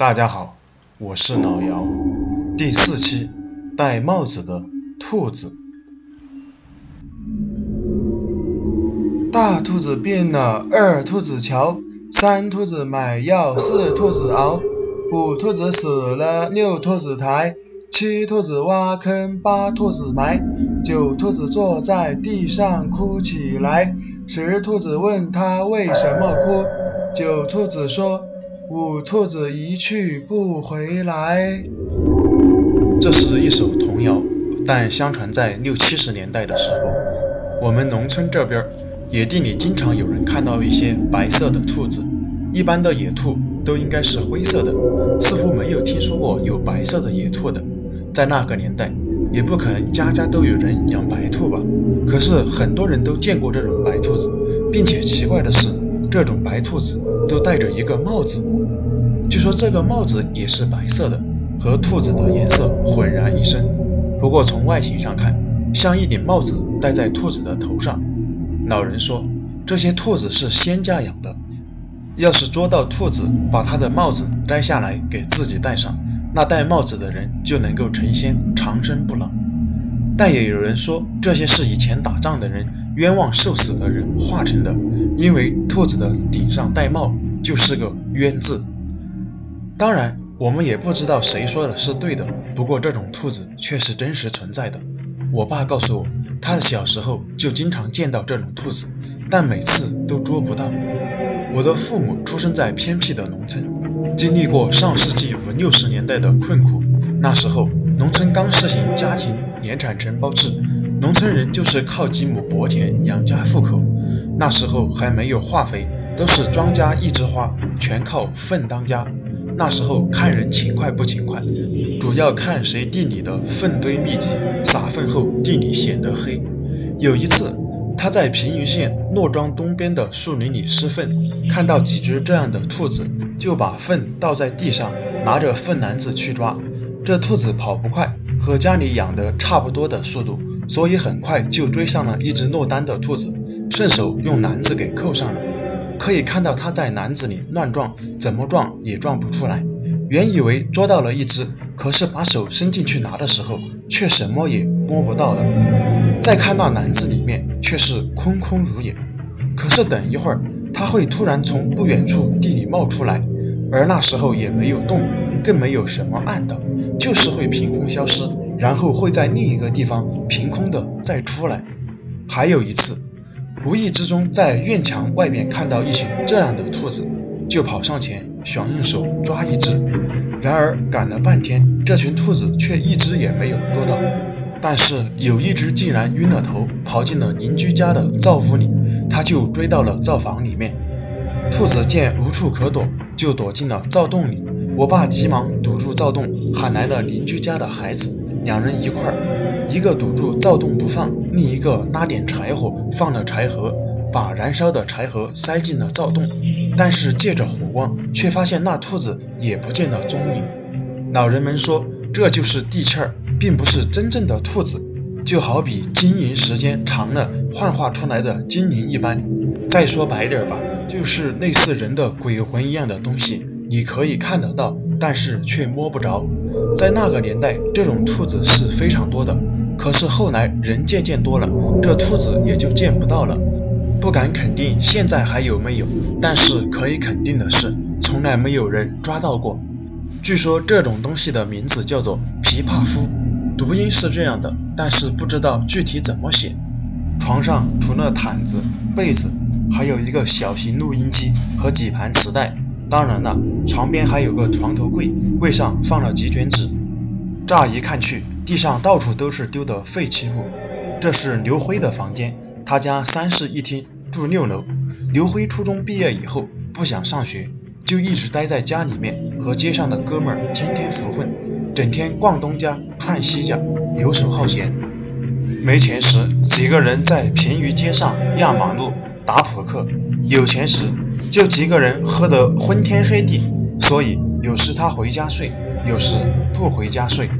大家好，我是老姚。第四期，戴帽子的兔子。大兔子病了，二兔子瞧，三兔子买药，四兔子熬，五兔子死了，六兔子抬，七兔子挖坑，八兔子埋，九兔子坐在地上哭起来。十兔子问他为什么哭，九兔子说。五兔子一去不回来。这是一首童谣，但相传在六七十年代的时候，我们农村这边野地里经常有人看到一些白色的兔子。一般的野兔都应该是灰色的，似乎没有听说过有白色的野兔的。在那个年代，也不可能家家都有人养白兔吧？可是很多人都见过这种白兔子，并且奇怪的是。这种白兔子都戴着一个帽子，据说这个帽子也是白色的，和兔子的颜色浑然一身。不过从外形上看，像一顶帽子戴在兔子的头上。老人说，这些兔子是仙家养的，要是捉到兔子，把它的帽子摘下来给自己戴上，那戴帽子的人就能够成仙，长生不老。但也有人说，这些是以前打仗的人冤枉受死的人画成的，因为兔子的顶上戴帽就是个冤字。当然，我们也不知道谁说的是对的，不过这种兔子却是真实存在的。我爸告诉我，他小时候就经常见到这种兔子，但每次都捉不到。我的父母出生在偏僻的农村，经历过上世纪五六十年代的困苦，那时候农村刚实行家庭。年产承包制，农村人就是靠几亩薄田养家糊口。那时候还没有化肥，都是庄稼一枝花，全靠粪当家。那时候看人勤快不勤快，主要看谁地里的粪堆密集，撒粪后地里显得黑。有一次，他在平舆县洛庄东边的树林里施粪，看到几只这样的兔子，就把粪倒在地上，拿着粪篮子去抓。这兔子跑不快。和家里养的差不多的速度，所以很快就追上了一只落单的兔子，顺手用篮子给扣上了。可以看到它在篮子里乱撞，怎么撞也撞不出来。原以为捉到了一只，可是把手伸进去拿的时候，却什么也摸不到了。再看那篮子里面，却是空空如也。可是等一会儿，它会突然从不远处地里冒出来。而那时候也没有动，更没有什么暗道，就是会凭空消失，然后会在另一个地方凭空的再出来。还有一次，无意之中在院墙外面看到一群这样的兔子，就跑上前想用手抓一只，然而赶了半天，这群兔子却一只也没有捉到。但是有一只竟然晕了头，跑进了邻居家的灶屋里，他就追到了灶房里面。兔子见无处可躲，就躲进了灶洞里。我爸急忙堵住灶洞，喊来了邻居家的孩子，两人一块儿，一个堵住灶洞不放，另一个拉点柴火放了柴盒，把燃烧的柴盒塞进了灶洞。但是借着火光，却发现那兔子也不见了踪影。老人们说，这就是地气儿，并不是真正的兔子，就好比经营时间长了幻化出来的精灵一般。再说白点吧。就是类似人的鬼魂一样的东西，你可以看得到，但是却摸不着。在那个年代，这种兔子是非常多的。可是后来人渐渐多了，这兔子也就见不到了。不敢肯定现在还有没有，但是可以肯定的是，从来没有人抓到过。据说这种东西的名字叫做琵琶夫，读音是这样的，但是不知道具体怎么写。床上除了毯子、被子。还有一个小型录音机和几盘磁带，当然了，床边还有个床头柜，柜上放了几卷纸。乍一看去，地上到处都是丢的废弃物。这是刘辉的房间，他家三室一厅，住六楼。刘辉初中毕业以后不想上学，就一直待在家里面，和街上的哥们儿天天胡混，整天逛东家串西家，游手好闲。没钱时，几个人在平舆街上压马路。打扑克，有钱时就几个人喝得昏天黑地，所以有时他回家睡，有时不回家睡。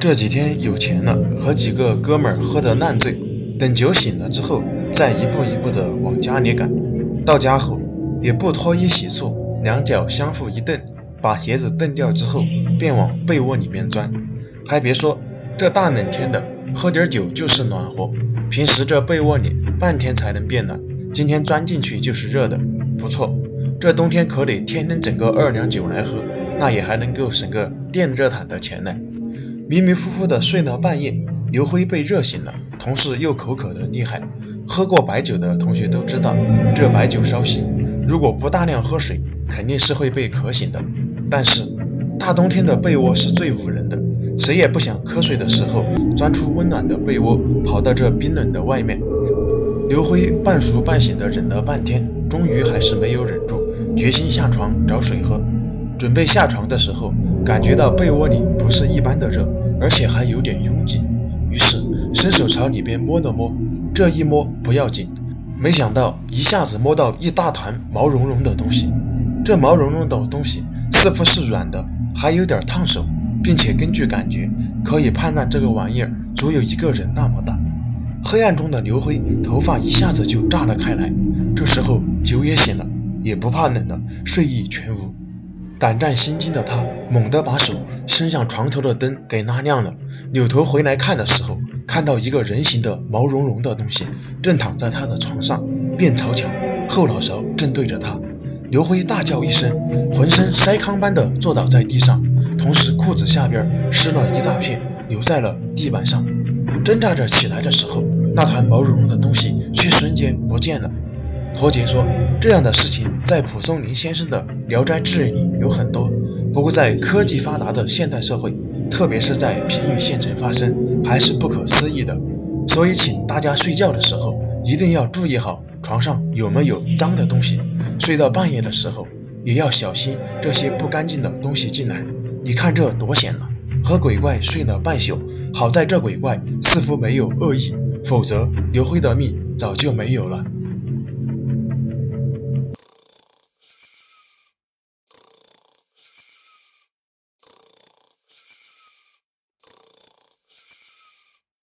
这几天有钱了，和几个哥们儿喝得烂醉，等酒醒了之后，再一步一步的往家里赶。到家后也不脱衣洗漱，两脚相互一蹬，把鞋子蹬掉之后，便往被窝里面钻。还别说，这大冷天的，喝点酒就是暖和。平时这被窝里半天才能变暖，今天钻进去就是热的，不错。这冬天可得天天整个二两酒来喝，那也还能够省个电热毯的钱呢。迷迷糊糊的睡到半夜，刘辉被热醒了，同时又口渴的厉害。喝过白酒的同学都知道，这白酒烧醒，如果不大量喝水，肯定是会被渴醒的。但是大冬天的被窝是最捂人的，谁也不想瞌睡的时候钻出温暖的被窝，跑到这冰冷的外面。刘辉半熟半醒的忍了半天，终于还是没有忍住，决心下床找水喝。准备下床的时候，感觉到被窝里不是一般的热，而且还有点拥挤，于是伸手朝里边摸了摸。这一摸不要紧，没想到一下子摸到一大团毛茸茸的东西。这毛茸茸的东西似乎是软的，还有点烫手，并且根据感觉可以判断这个玩意儿足有一个人那么大。黑暗中的刘辉头发一下子就炸了开来。这时候酒也醒了，也不怕冷了，睡意全无。胆战心惊的他猛地把手伸向床头的灯给拉亮了，扭头回来看的时候，看到一个人形的毛茸茸的东西正躺在他的床上，面朝墙，后脑勺正对着他。刘辉大叫一声，浑身筛糠般的坐倒在地上，同时裤子下边湿了一大片，流在了地板上。挣扎着起来的时候，那团毛茸茸的东西却瞬间不见了。驼杰说，这样的事情在蒲松龄先生的《聊斋志异》里有很多，不过在科技发达的现代社会，特别是在平舆县城发生，还是不可思议的。所以，请大家睡觉的时候一定要注意好床上有没有脏的东西。睡到半夜的时候，也要小心这些不干净的东西进来。你看这多险啊！和鬼怪睡了半宿，好在这鬼怪似乎没有恶意，否则刘辉的命早就没有了。